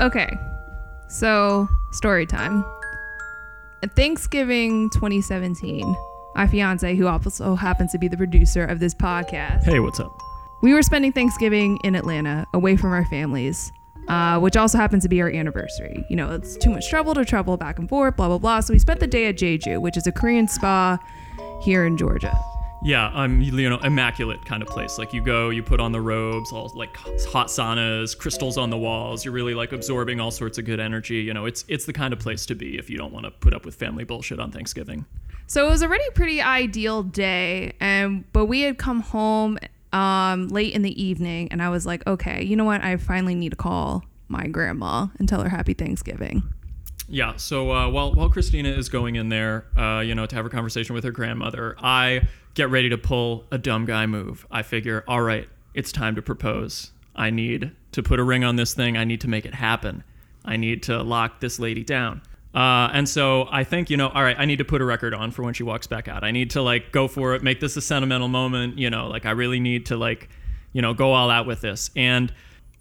Okay, so story time. At Thanksgiving 2017, my fiance, who also happens to be the producer of this podcast, Hey, what's up? we were spending Thanksgiving in Atlanta, away from our families, uh, which also happens to be our anniversary. You know, it's too much trouble to travel back and forth, blah blah blah. So we spent the day at Jeju, which is a Korean spa here in Georgia. Yeah, um, you know, immaculate kind of place. Like you go, you put on the robes, all like hot saunas, crystals on the walls. You're really like absorbing all sorts of good energy. You know, it's it's the kind of place to be if you don't want to put up with family bullshit on Thanksgiving. So it was already pretty ideal day, and but we had come home um, late in the evening, and I was like, okay, you know what? I finally need to call my grandma and tell her happy Thanksgiving. Yeah. So uh, while while Christina is going in there, uh, you know, to have a conversation with her grandmother, I get ready to pull a dumb guy move. I figure, all right, it's time to propose. I need to put a ring on this thing. I need to make it happen. I need to lock this lady down. Uh, and so I think, you know, all right, I need to put a record on for when she walks back out. I need to like go for it, make this a sentimental moment. You know, like I really need to like, you know, go all out with this. And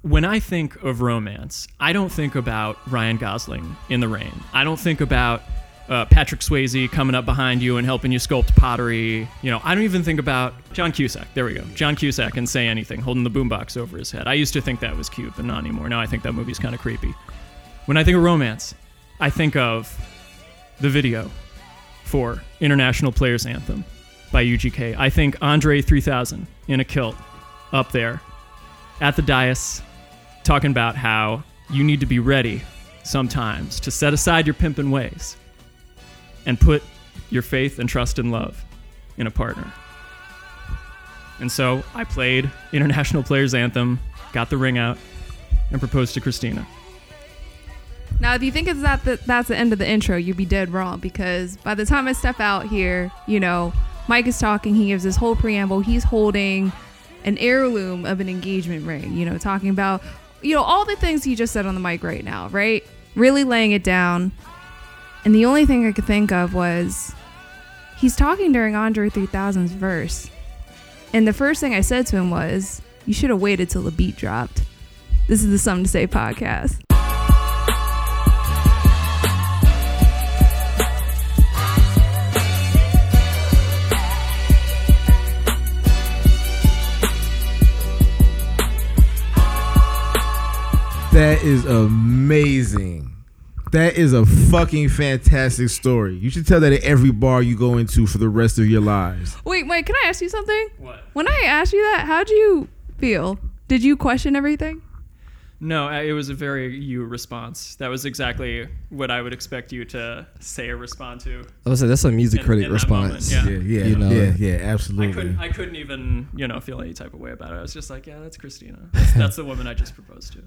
when I think of romance, I don't think about Ryan Gosling in the rain. I don't think about uh, Patrick Swayze coming up behind you and helping you sculpt pottery. You know, I don't even think about John Cusack. There we go. John Cusack and say anything, holding the boombox over his head. I used to think that was cute, but not anymore. Now I think that movie's kind of creepy. When I think of romance, I think of the video for International Players Anthem by UGK. I think Andre 3000 in a kilt up there at the dais talking about how you need to be ready sometimes to set aside your pimping ways and put your faith and trust and love in a partner. And so I played International Players Anthem, got the ring out, and proposed to Christina. Now, if you think it's that, that that's the end of the intro, you'd be dead wrong because by the time I step out here, you know, Mike is talking. He gives this whole preamble. He's holding an heirloom of an engagement ring. You know, talking about you know all the things he just said on the mic right now, right? Really laying it down. And the only thing I could think of was he's talking during Andre 3000's verse. And the first thing I said to him was, "You should have waited till the beat dropped." This is the Something to Say podcast. That is amazing. That is a fucking fantastic story. You should tell that at every bar you go into for the rest of your lives. Wait, Mike, can I ask you something? What? When I asked you that, how'd you feel? Did you question everything? No, it was a very you response. That was exactly what I would expect you to say or respond to. I was say that's a music In- critic in that moment, response. yeah. Yeah, yeah, You know. yeah, yeah, I absolutely. couldn't, I couldn't even, you know, feel any type of way about it. I was just like, yeah, that's Christina. That's, that's the woman I just proposed to.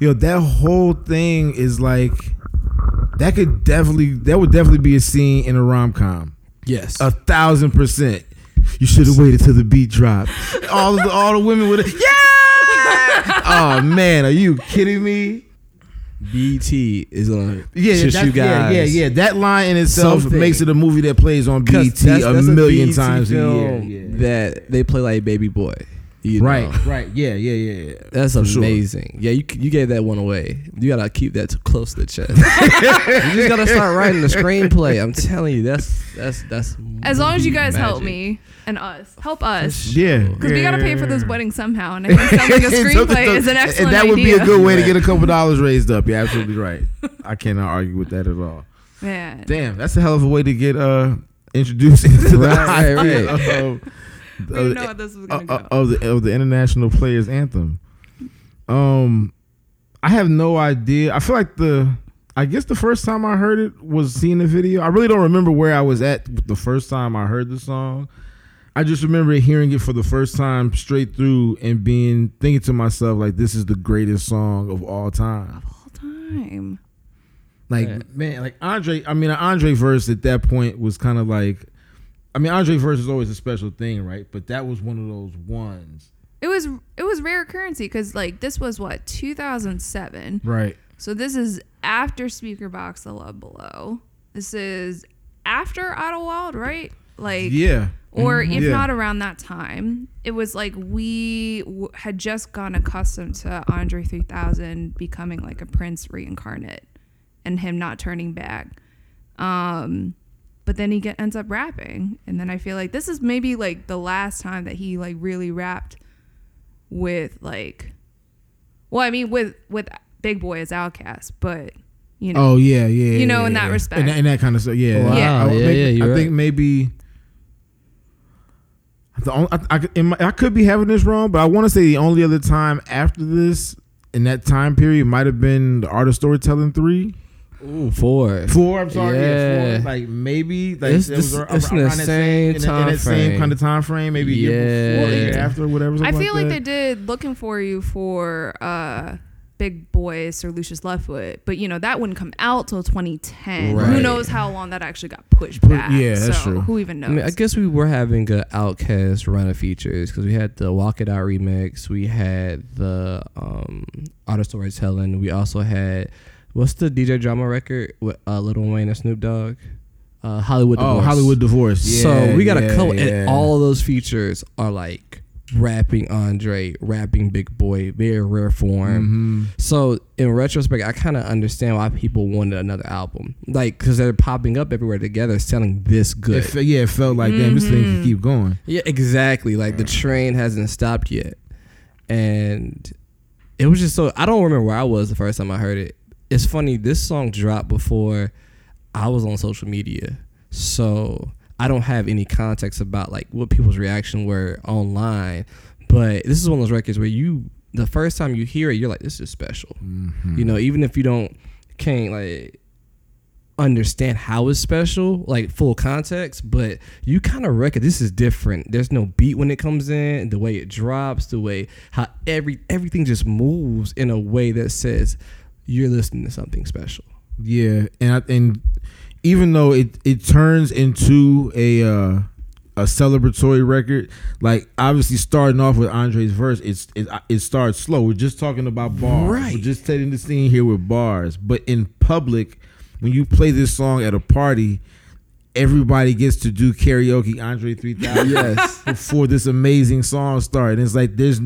Yo, that whole thing is like that could definitely that would definitely be a scene in a rom com. Yes. A thousand percent. You should have waited till the beat dropped. All the all the women would have Yeah Oh man, are you kidding me? BET is gonna Yeah, that's- you yeah, yeah, yeah. That line in itself Something. makes it a movie that plays on BET that's- a that's million BET times a year. Yeah. That they play like Baby Boy. You know? Right, right. Yeah, yeah, yeah. yeah. That's For sure. amazing. Yeah, you you gave that one away. You gotta keep that t- close to the chest. you just gotta start writing the screenplay. I'm telling you, that's that's that's. As long as you guys help me and us, help us. Yeah. Because we gotta pay for this Yeah. wedding somehow, and I think something a screenplay is an excellent and that would idea. be a good way to get a couple dollars raised up. You're absolutely right. I cannot argue with that at all. Man, Damn, that's a hell of a way to get uh introduced into the Right, right, idea right. of, we of, know what this was gonna uh, go. of the of the international players anthem. Um, I have no idea. I feel like the. I guess the first time I heard it was seeing the video. I really don't remember where I was at the first time I heard the song. I just remember hearing it for the first time straight through and being thinking to myself like, "This is the greatest song of all time." Of all time. Like Yeah. man, like Andre. I mean, Andre verse at that point was kind of like. I mean, Andre verse is always a special thing, right? But that was one of those ones, It was it was rare currency because like this was what 2007. right? So this is after Speaker Box, The Love Below. This is after Otto Idlewild, right? Like yeah. or Mhm. if Yeah. not around that time, it was like we w- had just gotten accustomed to Andre 3000 becoming like a prince reincarnate and him not turning back. Um, but then he get, ends up rapping, and then I feel like this is maybe like the last time that he like really rapped with like, well, I mean with with Big Boy as Outkast, but you know, Oh yeah, yeah. You know, yeah, in that yeah. respect. and, that- and that kind of stuff. Yeah, Wow, Yeah. I, yeah, maybe- yeah, you're I think right. maybe the only, I, I, in my, I could be having this wrong, but I want to say the only other time after this in that time period might have been the art of storytelling three, Ooh, four. four. I'm sorry, yeah, Yeah. four. Like maybe like It's it was this- it's in the around that same in, that- in time that same kind of time frame, maybe a year before, a year after, whatever. I feel like, that. they did looking for you for uh Big Boy Sir Lucious Left Foot, but you know that wouldn't come out till 2010. Who knows how long that actually got pushed Put- back? yeah, that's so true. Who even knows? I mean, I guess we were having a Outkast run of features because we had the Walk It Out remix, we had the um, Art of Storytelling, we also had what's the DJ drama record with uh, Little Wayne and Snoop Dogg, uh, Hollywood. Oh, Divorce. Hollywood divorce. Yeah, so we got a yeah, couple, yeah. and all of those features are like rapping Andre, rapping Big Boy, very rare form. Mhm. So in retrospect, I kind of understand why people wanted another album, like because they're popping up everywhere together, selling this good. It fe- yeah, it felt like damn, this thing can keep going. Yeah, exactly. Like the train hasn't stopped yet, and it was just so. I don't remember where I was the first time I heard it. It's funny. This song dropped before I was on social media, so I don't have any context about like what people's reaction were online. But this is one of those records where you, the first time you hear it, you're like, "This is special." Mhm. You know, even if you don't can't like understand how it's special, like full context, but you kind of record this is different. There's no beat when it comes in, the way it drops, the way how every everything just moves in a way that says you're listening to something special. Yeah, and I, and even though it it turns into a uh, a celebratory record, like obviously starting off with Andre's verse, it's it, it starts slow. We're just talking about bars. Right. We're just setting the scene here with bars. But in public, when you play this song at a party, everybody gets to do karaoke Andre 3000 Yes. before this amazing song starts. And it's like there's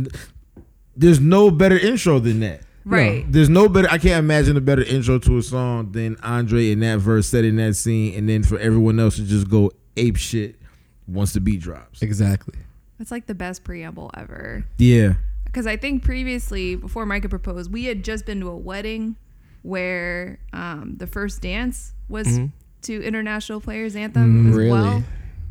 there's no better intro than that. Right. There's no better. I can't imagine a better intro to a song than Andre in that verse, setting that scene, and then for everyone else to just go ape shit once the beat drops. Exactly. It's like the best preamble ever. Yeah, Because I think previously, before Micah proposed, we had just been to a wedding where um, the first dance was Mhm. to International Players Anthem Mm, as really? well.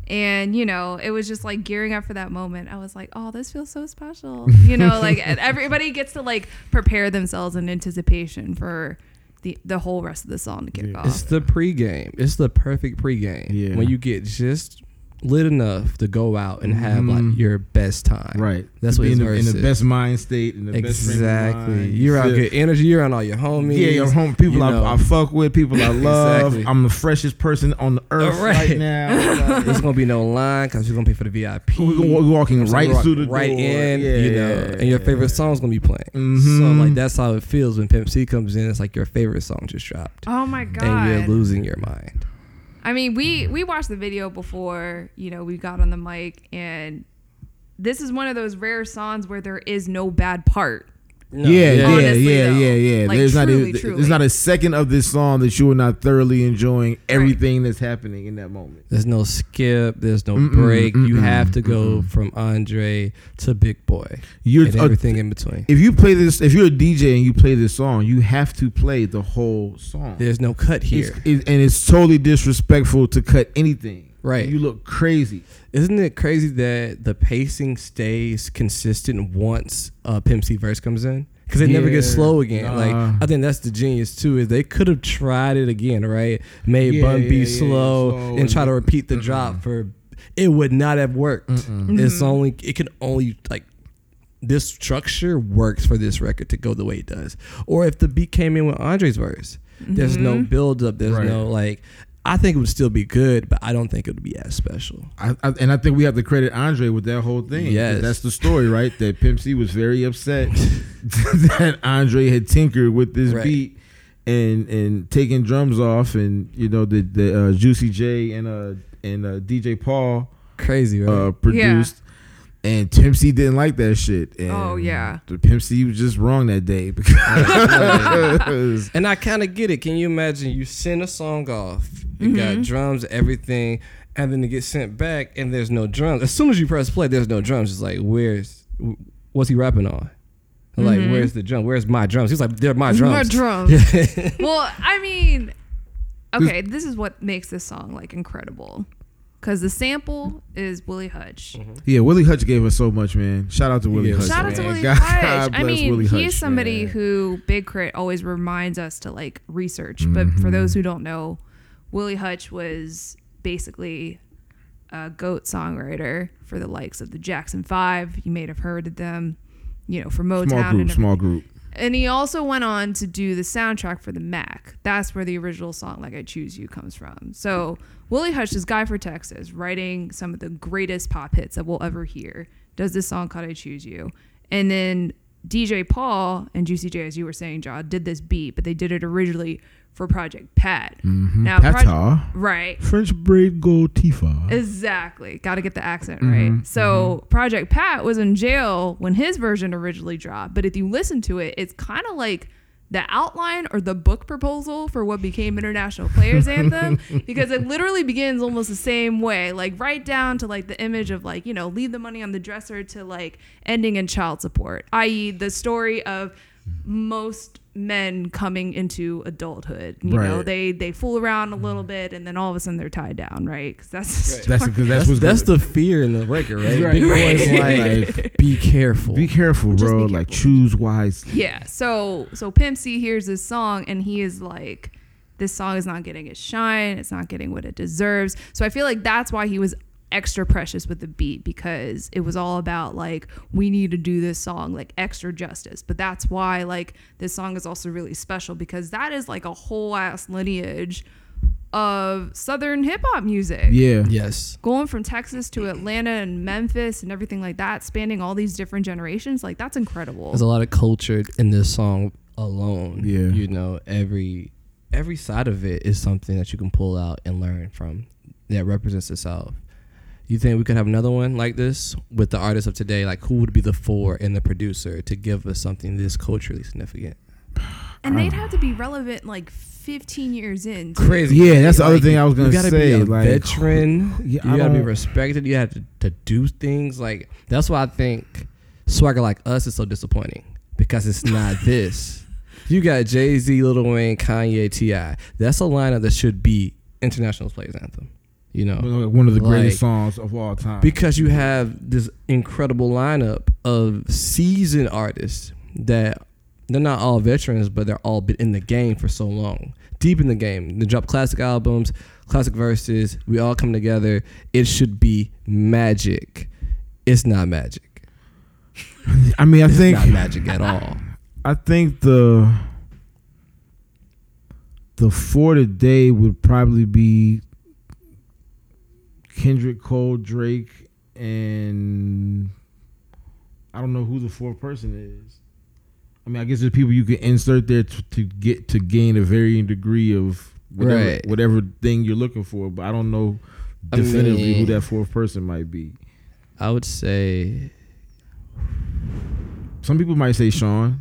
And you know, it was just like gearing up for that moment. I was like, "Oh, this feels so special." You know, like everybody gets to like prepare themselves in anticipation for the the whole rest of the song to kick Yeah. It's off. the pregame. It's the perfect pregame. Yeah. When you get just lit enough to go out and have Mhm. like your best time. right. That's To what be his in the, in the best mind state, in the best frame of Exactly. mind. You're out feel- good energy. You're around all your homies. Yeah, your home people you know. I, I fuck with, people I love. Exactly. I'm the freshest person on the earth Right. right, now. There's gonna be no line because you're gonna pay for the VIP. We're gonna- we're walking So right we're through the right door. in, Yeah, you know, and your favorite song's gonna be playing. Mhm. So like that's how it feels when Pimp C comes in. It's like your favorite song just dropped, Oh my god. and you're losing your mind. I mean, we we watched the video before, you know, we got on the mic, and this is one of those rare songs where there is no bad part. Yeah, yeah, Honestly, yeah, though. yeah, yeah. Like, there's not a, truly. there's not a second of this song that you are not thoroughly enjoying everything that's happening in that moment. There's no skip. There's no Mm-mm, break. you mm-mm, have to go mm-mm. from Andre to Big Boy You're and uh, everything in between. if you play this, if you're a DJ and you play this song, you have to play the whole song. There's no cut It's- here, it- and it's totally disrespectful to cut anything. Right? You look crazy. Isn't it crazy that the pacing stays consistent once uh, Pimp C verse comes in? Because it never gets slow again. nah. Like I think that's the genius too. Is they could have tried it again, right? Made Yeah, Bun yeah, B yeah, slow, slow and try to repeat the drop for. It would not have worked. It's only it can only like this structure works for this record to go the way it does. Or if the beat came in with Andre's verse, there's no Mhm. build up. There's Right. no like. I think it would still be good, but I don't think it would be as special. I, I, and I think we have to credit Andre with that whole thing. Yes. that's the story, right? That Pimp C was very upset that Andre had tinkered with this Right. beat and and taking drums off, and you know the the uh, Juicy J and uh and uh, DJ Paul Crazy, right? uh, produced. And Pimp C didn't like that shit. Oh, and Oh, yeah. the Pimp C was just wrong that day because And I kind of get it. Can you imagine you send a song off, you got mm-hmm. drums, everything, and then it gets sent back and there's no drums. As soon as you press play, there's no drums. It's like, where's, what's he rapping on? Like, mm-hmm. where's the drum? Where's my drums? He's like, they're my drums. My drums. well, I mean, okay, this is what makes this song like incredible. Because the sample is Willie Hutch. yeah, Willie Hutch gave us so much, man. Shout out to Willie Yeah. Hutch. Shout out to. Willie God, Hutch. God I mean, Willie he's Hutch, somebody man. who Big K.R.I.T. always reminds us to like research. But Mm-hmm. for those who don't know, Willie Hutch was basically a goat songwriter for the likes of the Jackson Five. You may have heard of them, you know, for Motown small group, and small group. And he also went on to do the soundtrack for the Mack. That's where the original song "Like I Choose You" comes from. So Willie Hutch, this guy for Texas, writing some of the greatest pop hits that we'll ever hear, does this song called "I Choose You," and then DJ Paul and Juicy J, as you were saying, John, did this beat, but they did it originally for Project Pat. Now, Project- Pata, right? French braid gold Tifa. Exactly. Got to get the accent Mm-hmm, right. So Project Pat was in jail when his version originally dropped. But if you listen to it, it's kind of like the outline or the book proposal for what became International Players Anthem because it literally begins almost the same way, like right down to like the image of like, you know, leave the money on the dresser to like ending in child support, i.e., the story of most men coming into adulthood. You know, they they fool around a mm-hmm. little bit and then all of a sudden they're tied down, right? Because that's the That's because that's That's, what's that's the fear in the record, right? Right. Big Right. boys like, be careful. Be careful, Just bro. be Like choose wisely. Yeah. So so Pimp C hears this song and he is like, this song is not getting its shine. It's not getting what it deserves. So I feel like that's why he was extra precious with the beat because it was all about like we need to do this song like extra justice. But that's why like this song is also really special because that is like a whole ass lineage of southern hip hop music Yeah. yes. going from Texas to Atlanta and Memphis and everything like that, spanning all these different generations, like that's incredible. There's a lot of culture in this song alone. Yeah. You know, every every side of it is something that you can pull out and learn from that represents the South. You think we could have another one like this with the artists of today? Like, who would be the four and the producer to give us something this culturally significant? and they'd uh. have to be relevant like 15 years in. too. Crazy. Yeah, that's the other Like, thing I was gonna you gotta say, Be a like, veteran. Yeah, you gotta be don't- respected. You have to, to do things like that's why I think swagger like us is so disappointing because it's not this. You got Jay Z, Lil Wayne, Kanye, Ti. That's a lineup that should be international players anthem. You know, One of the greatest Like- songs of all time. because you have this incredible lineup of seasoned artists that they're not all veterans, but they're all been in the game for so long, deep in the game. They drop classic albums, classic verses. We all come together. It should be magic. It's not magic. I mean, I It's think not magic at all. I think the the four today would probably be Kendrick Cole, Drake, and I don't know who the fourth person is. I mean, I guess there's people you can insert there to, to get to gain a varying degree of whatever Right. whatever thing you're looking for, but I don't know I definitively who that fourth person might be. I would say. Some people might say Sean.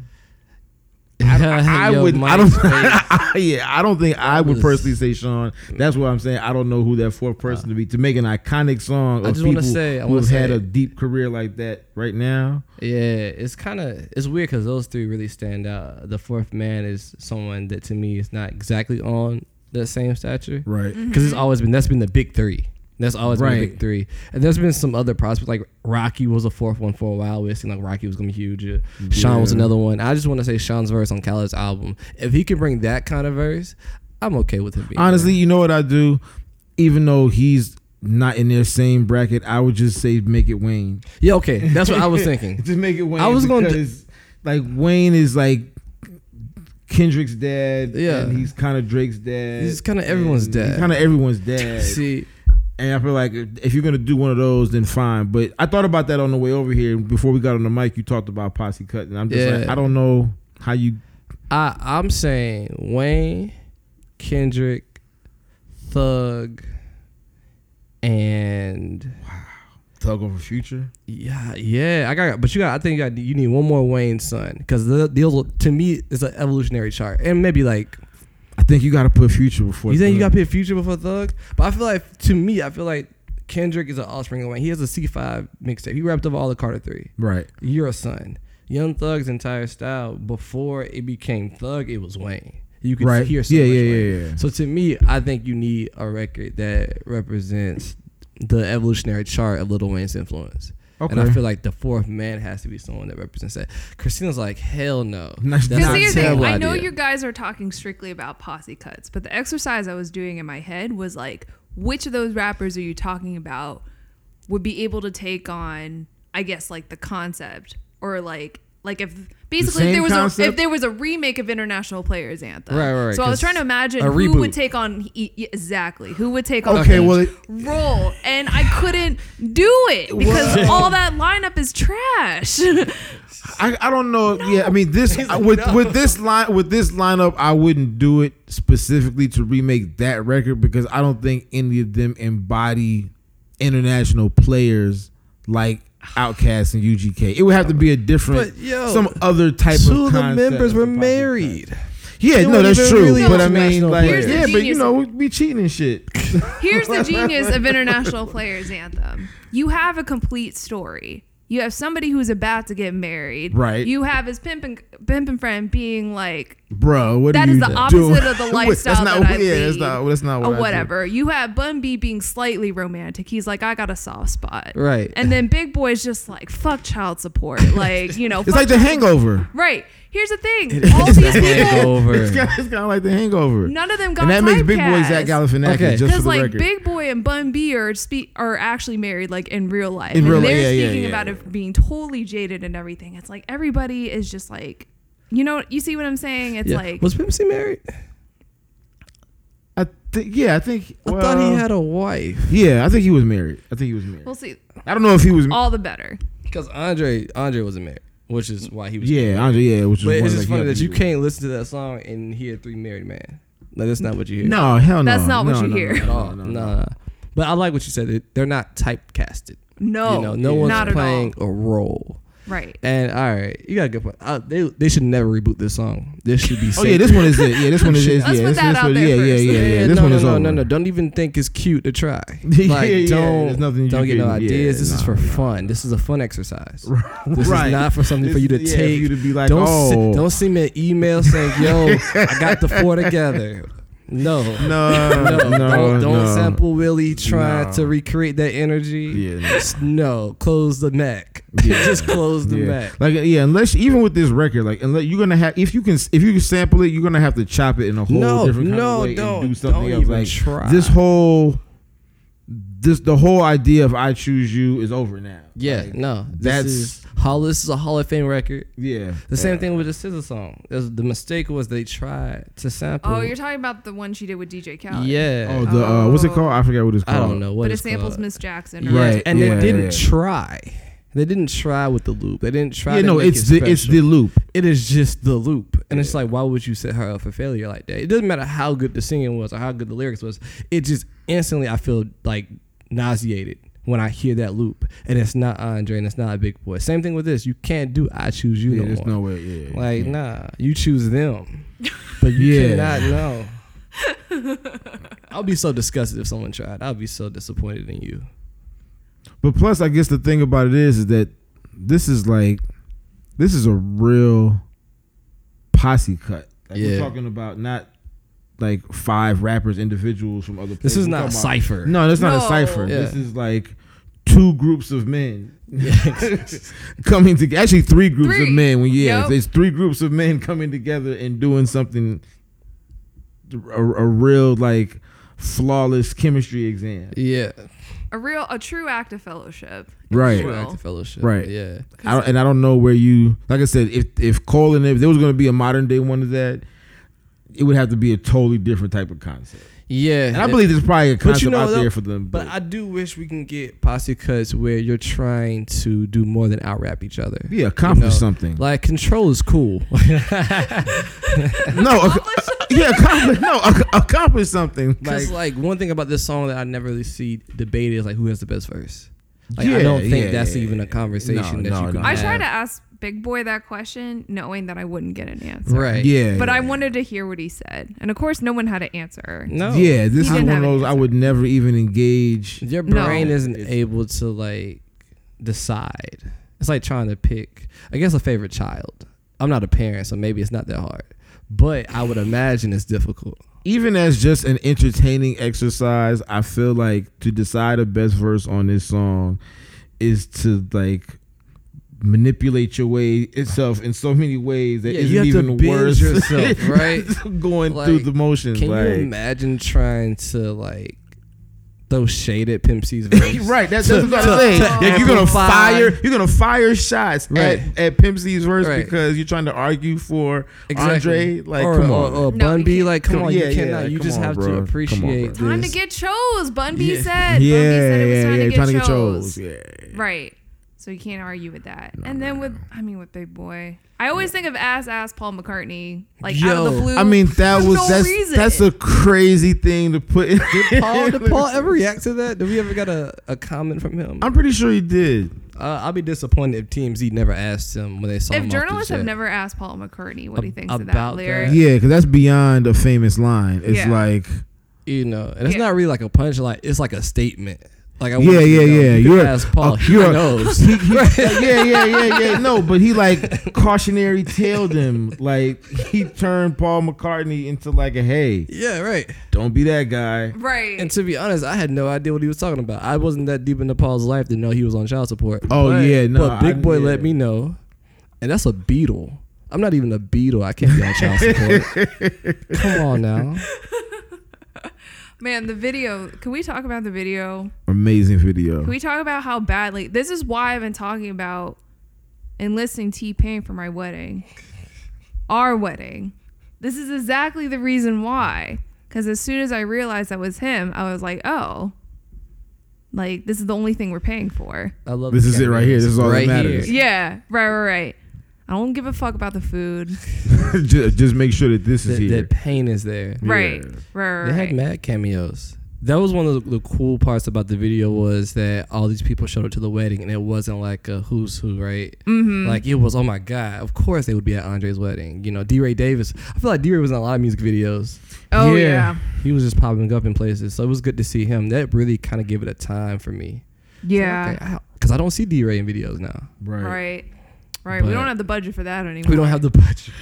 I, I Yo, would. I don't. Spade. yeah, I don't think I would was- personally say Sean. That's what I'm saying. I don't know who that fourth uh, person to be to make an iconic song I of just wanna say- I who wanna have had say- a deep career like that right now. Yeah, it's kind of it's weird because those three really stand out. The fourth man is someone that to me is not exactly on the same stature Right. Mm-hmm. because it's always been that's been the big three. That's always been the big three, and there's been some other prospects like Rocky was a fourth one for a while. We seemed like Rocky was gonna be huge. Uh, Sean was another one. I just want to say Sean's verse on Khaled's album. If he can bring that kind of verse, I'm okay with him being Honestly, there. you know what I do? Even though he's not in their same bracket, I would just say make it Wayne. Yeah, okay, that's what I was thinking. Just make it Wayne. I was do- because, like Wayne is like Kendrick's dad. Yeah. and he's kind of Drake's dad. He's kinda everyone's dad. Kind of everyone's dad. See, And I feel like if you're gonna do one of those, then fine. But I thought about that on the way over here. Before we got on the mic, you talked about posse cutting. I'm just like, I don't know how you. I I'm saying Wayne, Kendrick, Thug, and wow, Thug over Future. yeah, yeah, I got. But you got. I think you got. You need one more Wayne son because the deal to me is an evolutionary chart, and maybe like think you got to put Future before. you think you got to put Future before Thug. But I feel like to me, I feel like Kendrick is an offspring of Wayne. He has a C five mixtape. He wrapped up all the Carter three. right. You're a son. Young Thug's entire style before it became Thug, it was Wayne. You could Right. hear so Yeah, much yeah, yeah, yeah. So to me, I think you need a record that represents the evolutionary chart of Little Wayne's influence. Okay. And I feel like the fourth man has to be someone that represents that. Christina's like, hell no. That's Not a here's the thing, I know idea. you guys are talking strictly about posse cuts, but the exercise I was doing in my head was like, which of those rappers are you talking about would be able to take on, I guess, like the concept or like, like if basically if there was a, if there was a remake of International Players Anthem, Right, right, right, So I was trying to imagine who reboot. would take on e- exactly who would take on Okay, each well, it- role, and I couldn't do it because all that lineup is trash. I, I don't know. Yeah, I mean this I- with with this line with this lineup, I wouldn't do it specifically to remake that record because I don't think any of them embody international players like Outkast and UGK. It would have to be a different, But, yo, some other type Two of. of the members were the married. cut. Yeah, They no, that's true. really but I mean, like, yeah, Here's the but you know, we be cheating and shit. Here's the genius of International Players Anthem. You have a complete story. You have somebody who's about to get married. Right. You have his pimp and, pimp and friend being like, Bro, what That is the doing? opposite of the lifestyle that's not, that I Yeah, that's lead. not. That's not what or whatever. You have Bun B being slightly romantic. He's like, I got a soft spot. Right. And then Big Boy's just like, fuck child support. Like, you know, It's like the Hangover. Right. Here's the thing. It All is these the people, hangover. It's kind, of, it's kind of like the Hangover. none of them got and that makes Big Boy typecast. Zach Galifianakis Okay. just for Because the like record. Big Boy and Bun B are spe- are actually married like in real life. In and real life, they're yeah, yeah, speaking yeah, about it being totally jaded and everything. It's like everybody is just like you know you see what I'm saying? It's Yeah. like was Pimp C married? I think, yeah, I think. I well, thought he had a wife. Yeah, I think he was married. I think he was married. we'll see. I don't know if he was. All the better. Because Andre Andre wasn't married, which is why he was. yeah, Andre. Yeah, which is. But it's just funny that you he- can't listen to that song and hear three married men. Like that's not what you hear. No, hell no. That's not what you no, hear. no, at all. no, No, no, no. But I like what you said. They're not typecasted. No, you know, no one's not playing a role. Right. And all right, you got a good point. Uh, they they should never reboot this song. This should be. Oh yeah, this one is it. Yeah, this one is. is Let's yeah, this, this one, there yeah, yeah, yeah, yeah, This no, one no, is no, over. no, no. Don't even think it's cute to try. Yeah, Like, yeah, don't there's nothing don't get no ideas. yeah, this is for nah. fun. This is a fun exercise. This Right. is not for something for you to yeah, take. you to be like, don't oh. se- don't send me an email saying, "Yo, I got the four together." No. No, No, no, don't, don't no. sample Willie trying No. to recreate that energy. Yeah, no. No, close the neck. Yeah. Just close the yeah. neck. Like yeah, unless even with this record, like unless you're gonna have if you can if you can sample it, you're gonna have to chop it in a whole No, different kind no, of way don't- and do something don't else. even Like try. this whole this the whole idea of I choose you is over now. Yeah, Like, no. That's- is Hall. This is a Hall of Fame record. yeah. The same thing with the SZA song. There's- The mistake was they tried to sample. Oh, you're talking about the one she did with DJ Khaled. yeah. Oh, the uh, what's it called? I forget what it's called. I don't know what But it samples. Miss Jackson. Yeah, Right, and yeah, they didn't yeah. try. They didn't try with the loop. They didn't try. Yeah, to no, make it's it the it's the loop. it is just the loop and it's like why would you set her up for failure like that it doesn't matter how good the singing was or how good the lyrics was it just instantly i feel like nauseated when i hear that loop and it's not uh, andre and it's not a big boy same thing with this you can't do i choose you Yeah, no there's more no way. Yeah, like yeah. nah you choose them but you Yeah. cannot know i'll be so disgusted if someone tried i'll be so disappointed in you But plus, I guess the thing about it is, is that this is like, this is a real posse cut. Like Yeah. We're talking about not like five rappers, individuals from other. this is not a cipher No, that's not a cipher. Yeah. This is like two groups of men coming together. Actually, three groups of men. When yeah, Yep. there's three groups of men coming together and doing something. A, a real like flawless chemistry exam. yeah A real, a true act of fellowship. Right. True act of fellowship Right. yeah I and I don't know where you like I said if if Cole and if there was going to be a modern day one of that, it would have to be a totally different type of concept. yeah And I believe there's probably a But you concept know, out there for them. But But, I do wish we can get posse cuts where you're trying to do more than out rap each other. yeah, accomplish you know, something. Like control is cool. no, ac- yeah, accomplish, no, ac- accomplish something. Because Like, like, one thing about this song that I never really see debated is like who has the best verse. Like I don't think yeah, that's yeah, even a conversation No, that no, you can no. I have. tried to ask Big Boy that question, knowing that I wouldn't get an answer. Right. yeah, But I wanted to hear what he said, and of course, no one had an answer. No. Yeah, this He is one of have an those I would never even engage. Your No. brain isn't It's- able to like decide. It's like trying to pick, I guess, a favorite child. I'm not a parent, so maybe it's not that hard. But I would imagine it's difficult. Even as just an entertaining exercise, I feel like to decide the best verse on this song is to like manipulate your way itself in so many ways that Yeah, isn't you have to even binge worse. yourself, right? Going Like, through the motions. Can like, you imagine trying to like throw shade at Pimp C's verse? right, that's, that's what I'm saying. to Like, you're gonna fire, you're gonna fire shots Right. at, at Pimp C's verse Right. because you're trying to argue for Exactly. Andre. Like, or, come or, on, or No, Bun B, like, come Come- on, yeah, you yeah, cannot. you just on, have bro. to Come on, appreciate bro. Time to get chose. Bun B Yeah. said. yeah, Bun B said it was yeah, time yeah, to get trying to get chose. chose. Yeah. Right. So you can't argue with that. and then with, I mean, with Big Boy, I always think of ass ass Paul McCartney, like out of the blue. I mean, that was no that's reason. that's a crazy thing to put. In. Did Paul, did Paul ever react to that? Did we ever get a, a comment from him? I'm pretty sure he did. Uh, I'll be disappointed if TMZ never asked him when they saw him. if off journalists have never asked Paul McCartney what he Ab- thinks of that about lyric, that? Yeah, because that's beyond a famous line. It's Yeah. like, you know, and it's Yeah. not really like a punchline. It's like a statement. Like I Yeah, want you to yeah, yeah. You You're- can ask Paul. uh, you're- knows. he, he, yeah, yeah, yeah, yeah. No, but he like cautionary tailed him. Like he turned Paul McCartney into like a hey, yeah, right. don't be that guy. right? And to be honest, I had no idea what he was talking about. I wasn't that deep into Paul's life to know he was on child support. Oh, But- yeah, no, but Big I- Boy yeah. let me know, and that's a Beatle. I'm not even a Beatle. I can't be on child support. Come on now. Man, the video. Can we talk about the video? Amazing video. Can we talk about how badly? This is why I've been talking about enlisting T Pain for my wedding, our wedding. This is exactly the reason why. Because as soon as I realized that was him, I was like, oh, like this is the only thing we're paying for. I love This this is it right here. This is all that matters. Here. Yeah, right, right, right. I don't give a fuck about the food. just, just make sure that this is That, here. that pain is there. Right, Yeah. right, They right. had mad cameos. That was one of the, the cool parts about the video was that all these people showed up to the wedding and it wasn't like a who's who, right? Mm-hmm. Like it was, oh my god, of course they would be at Andre's wedding. You know, DeRay Davis. I feel like DeRay was in a lot of music videos. oh yeah. yeah, He was just popping up in places, so it was good to see him. That really kind of gave it a time for me. yeah, because I don't see DeRay in videos now. right. right, right. we don't have the budget for that anymore. We don't have the budget.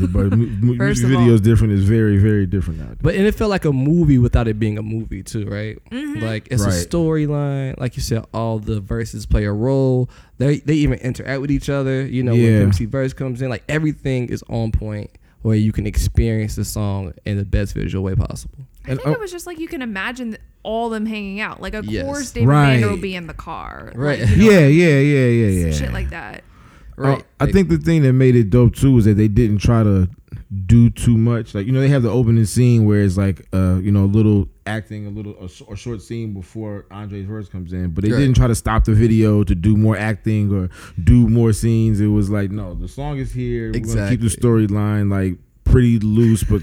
but mu- mu- First music of all- video is different. It's very, very different now. But and it felt like a movie without it being a movie too, right? Mhm. Like it's Right. a storyline. Like you said, all the verses play a role. They they even interact with each other. You know, Yeah. when MC verse comes in, like everything is on point where you can experience the song in the best visual way possible. I And, think uh, it was just like you can imagine th- all them hanging out. Like, of Yes. course, David Right. Banner will be in the car. Right. Like, you know, Yeah, yeah, yeah, yeah, yeah. Shit like that. Uh, I think the thing that made it dope too is that they didn't try to do too much. Like you know, they have the opening scene where it's like uh you know a little acting, a little a, a short scene before Andre's verse comes in, but they Right. didn't try to stop the video to do more acting or do more scenes. It was like no, the song is here. We're gonna keep the storyline like pretty loose, but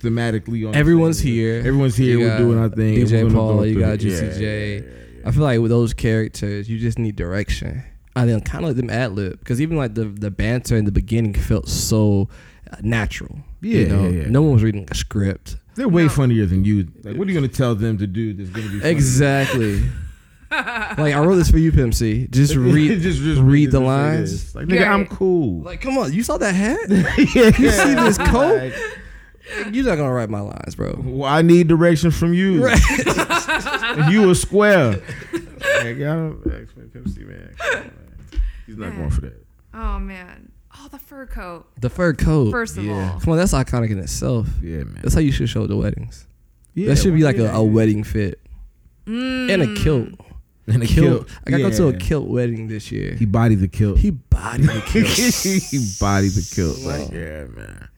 thematically on. Everyone's here. Everyone's here. You We're doing our thing. DJ Paul, you got it. Juicy Yeah, J. yeah, yeah, I feel like with those characters, you just need direction. And then kind of let them ad lib because even like the the banter in the beginning felt so uh, natural. you Yeah, know? yeah, yeah. no one was reading a script. They're way No. funnier than you. Like, what are you gonna tell them to do? That's gonna be funny? Exactly. like I wrote this for you, Pimp C. Just read, just, just read the lines. Like, nigga, Yeah. I'm cool. Like, come on, you saw that hat? yeah, You see this coat? Like, You're not gonna write my lines, bro. well, I need direction from you. Right. You a square. like, I don't expect Pimp C, man. Come on, man. He's not going for that. Oh, man. Oh, the fur coat. The fur coat. First of Yeah. all. Come on, that's iconic in itself. Yeah, man. That's how you should show the weddings. Yeah, that should be like yeah, a, a yeah. wedding fit Mm. and a kilt. And a kilt. kilt. I got to go to a kilt wedding this year. He bodied the kilt. He bodied the kilt. he bodied the kilt. Like, yeah, man.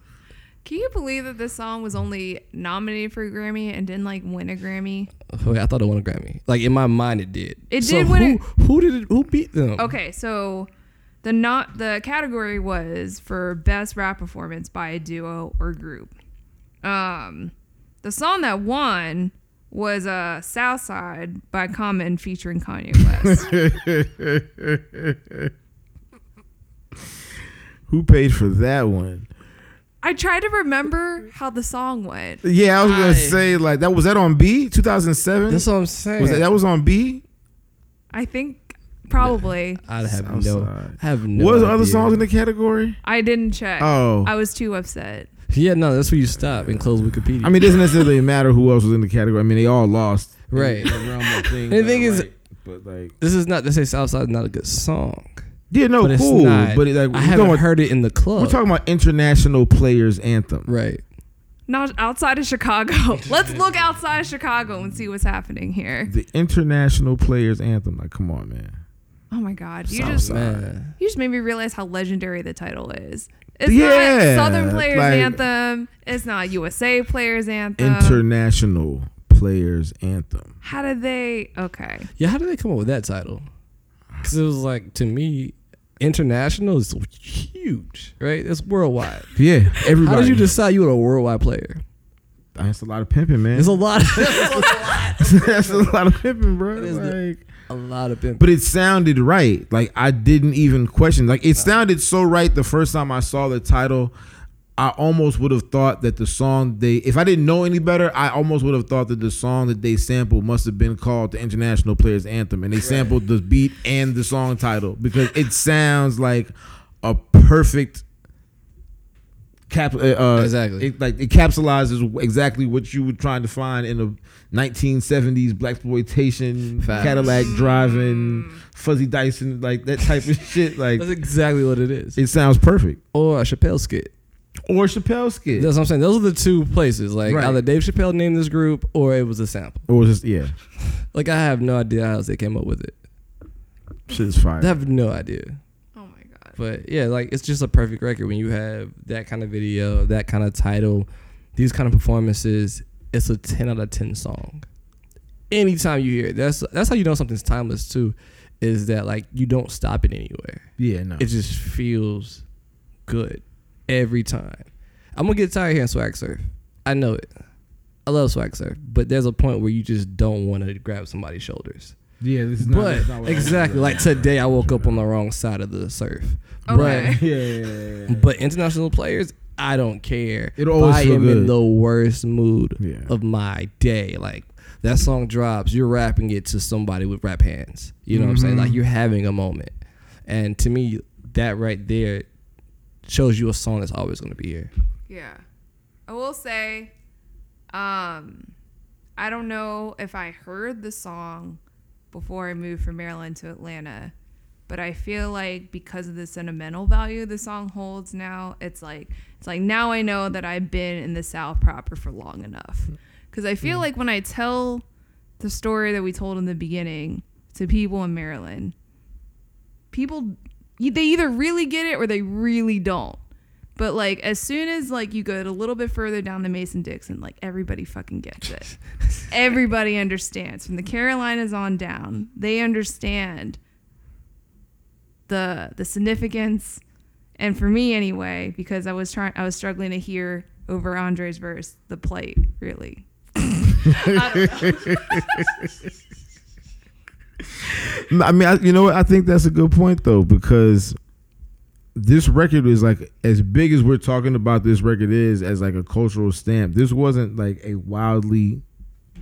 Can you believe that this song was only nominated for a Grammy and didn't like win a Grammy? Wait, I thought it won a Grammy. Like in my mind, it did. It So did win Who, who did it? Who beat them? Okay, so the not the category was for best rap performance by a duo or group. Um, the song that won was uh Southside by Common featuring Kanye West. Who paid for that one? I tried to remember how the song went. Yeah, I was gonna I- say like that was that on B, two thousand seven. That's what I'm saying. Was that that was on B? I think probably. I'd have no. Southside. I have no. what was the idea. other songs in the category? I didn't check. Oh, I was too upset. Yeah, no, that's where you stop and close Wikipedia. I mean, it doesn't necessarily matter who else was in the category. I mean, they all lost. Right. In the realm of things And the thing is- right. but like, this is not to say Southside is not a good song, yeah, no, but it's cool. not. But it, like, I we're haven't talking, about, heard it in the club. we're talking about international players anthem. right. Not outside of Chicago. Let's look outside of Chicago and see what's happening here. The international players anthem. Like, come on, man. Oh my God! You Southside. just Man. you just made me realize how legendary the title is. It's Yeah, not Southern Players like- Anthem. It's not USA Players Anthem. international players anthem. How did they? Okay. Yeah, how did they come up with that title? Because it was like to me, international is huge, right? It's worldwide. Yeah, everybody. How did you decide you were a worldwide player? That's a lot of pimping, man. It's a lot. That's a lot of pimping, bro. Like, a lot of pimping. but it sounded right. Like I didn't even question. Like it uh. sounded so right the first time I saw the title. I almost would have thought that the song they, if I didn't know any better, I almost would have thought that the song that they sampled must have been called the International Players Anthem, and they sampled the beat and the song title because it sounds like a perfect cap. Uh, uh, Exactly. It, like it capsulizes exactly what you were trying to find in a 1970s black exploitation Cadillac driving fuzzy Dyson like that type of shit. Like That's exactly what it is. it sounds perfect. Or a Chappelle skit. Or Chappelle skit. That's what I'm saying. Those are the two places. Like Right. either Dave Chappelle named this group or it was a sample. or was just yeah, Like I have no idea how else they came up with it. shit is fire. I have no idea. Oh my God. But yeah, like it's just a perfect record when you have that kind of video, that kind of title, these kind of performances. It's a ten out of ten song. Anytime you hear it, that's that's how you know something's timeless too. Is that like you don't stop it anywhere. yeah, no. It just feels good every time. I'm gonna get tired here hearing swag surf. I know it. I love swag surf, but there's a point where you just don't want to grab somebody's shoulders. yeah, this is not, but exactly, like today, I woke up on the wrong side of the surf. Okay. yeah, yeah, yeah, yeah. But international players, I don't care. It'll always I feel am in the worst mood Yeah. of my day. Like that song drops, you're rapping it to somebody with rap hands. You know what I'm saying? Mhm. Like you're having a moment. And to me, that right there shows you a song that's always gonna be here. Yeah. I will say, um, I don't know if I heard the song before I moved from Maryland to Atlanta, but I feel like because of the sentimental value the song holds now, it's like it's like now I know that I've been in the South proper for long enough. Because I feel like when I tell the story that we told in the beginning to people in Maryland, people they either really get it or they really don't. But like as soon as like you go a little bit further down the Mason Dixon, like everybody fucking gets it. everybody understands. From the Carolinas on down, they understand the the significance. And for me anyway, because I was trying I was struggling to hear over Andre's verse, the plate really. I mean, I, you know what? I think that's a good point though because this record is like as big as we're talking about. This record is as like a cultural stamp. This wasn't like a wildly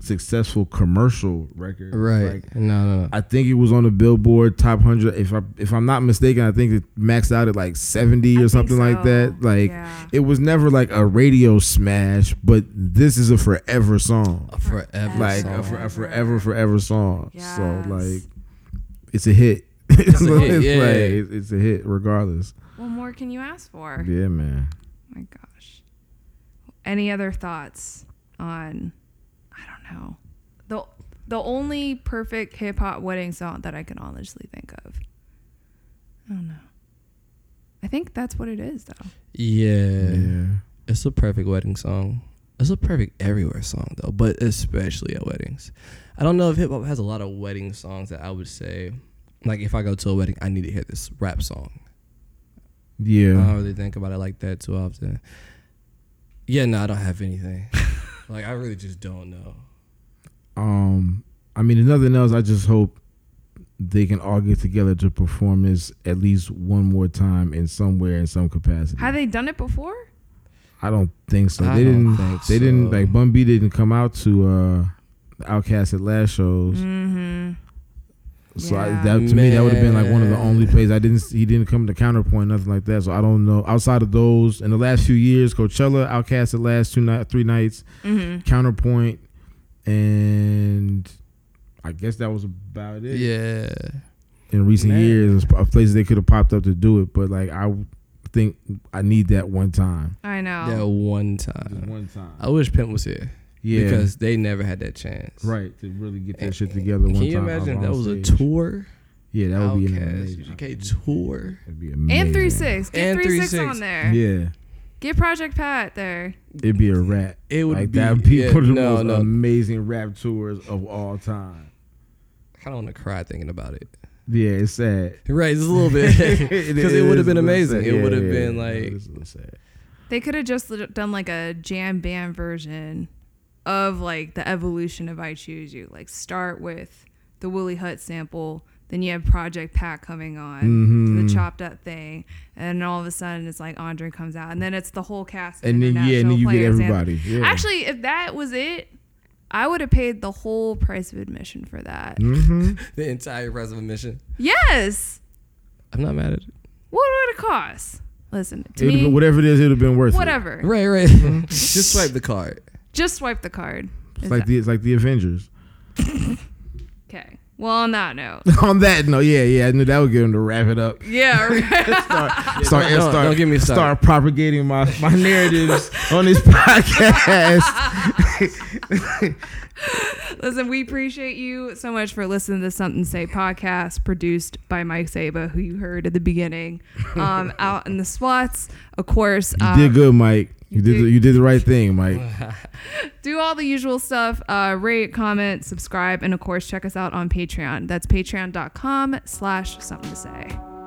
successful commercial record, Like, no, no, no. I think it was on the Billboard Top 100. If I if I'm not mistaken, I think it maxed out at like 70 I or think something like that. Like Yeah. it was never like a radio smash, but this is a forever song. A forever Like song. a, for, a forever forever song. So like it's a hit. It's, a hit, like, yeah. it's, it's a hit regardless. What more can you ask for? Yeah, man. my gosh. Any other thoughts on I. The the only perfect hip hop wedding song that I can honestly think of. I don't know. I think that's what it is though. Yeah. Yeah. It's a perfect wedding song. It's a perfect everywhere song though, but especially at weddings. I don't know if hip hop has a lot of wedding songs that I would say, like if I go to a wedding, I need to hear this rap song. Yeah. I don't really think about it like that too often. Yeah, no, I don't have anything. like I really just don't know. Um, I mean, if nothing else, I just hope they can all get together to perform this at least one more time in somewhere in some capacity. Have they done it before? I don't think so. I they didn't. think they didn't like Bun B didn't come out to uh Outkast at last shows. Mm-hmm. So I, that to me that would have been like one of the only plays I didn't. He didn't come to Counterpoint, nothing like that. So I don't know. Outside of those, in the last few years, Coachella, Outkast at last two night, three nights, Mm-hmm. Counterpoint, and I guess that was about it. Yeah. In recent Man. years, of places they could have popped up to do it, but like I think I need that one time. I know. That one Just time. one time. I wish Pimp was here. yeah. Because they never had that chance. right to really get that And- shit together. Can one you time imagine if that was a tour? Yeah, that would be an Outkast, amazing. UGK tour. It'd be amazing. and three six. Get And three six 3-6. on there. Yeah, Get Project Pat there. it'd be a rap. It would like be that would be yeah, one of the no, most no. amazing rap tours of all time. I kind of want to cry thinking about it. Yeah, it's sad. Right, it's a little bit. Because it, would have been amazing. It would have been like it's a little sad. They could have just done like a jam band version of like the evolution of I Choose You. Like start with the Willie Hutch sample, then you have Project Pat coming on, Mhm. the chopped up thing, and all of a sudden it's like Andre comes out, and then it's the whole cast. And then yeah, and International then you get Players everybody. Yeah. Actually, if that was it, I would have paid the whole price of admission for that. hmm the entire price of admission. Yes. I'm not mad at it. What would it cost? Listen to It me. been, whatever it is, it would have been worth it. whatever. Right, right. just swipe the card. Just swipe the card. It's like that- the it's like the Avengers. Okay. Well, on that note. On that note, yeah, yeah, I knew that would get him to wrap it up. Yeah, right. Start, start, Don't- start, don't get me started. start propagating my my narratives on this podcast. Listen, we appreciate you so much for listening to the Something Say podcast produced by Mike Saba, who you heard at the beginning. Um, out in the spots, of course. You um, did good, Mike. You did the, you did the right thing, Mike. Do all the usual stuff. Uh, rate, comment, subscribe, and of course, check us out on Patreon. That's patreon.com slash something to say.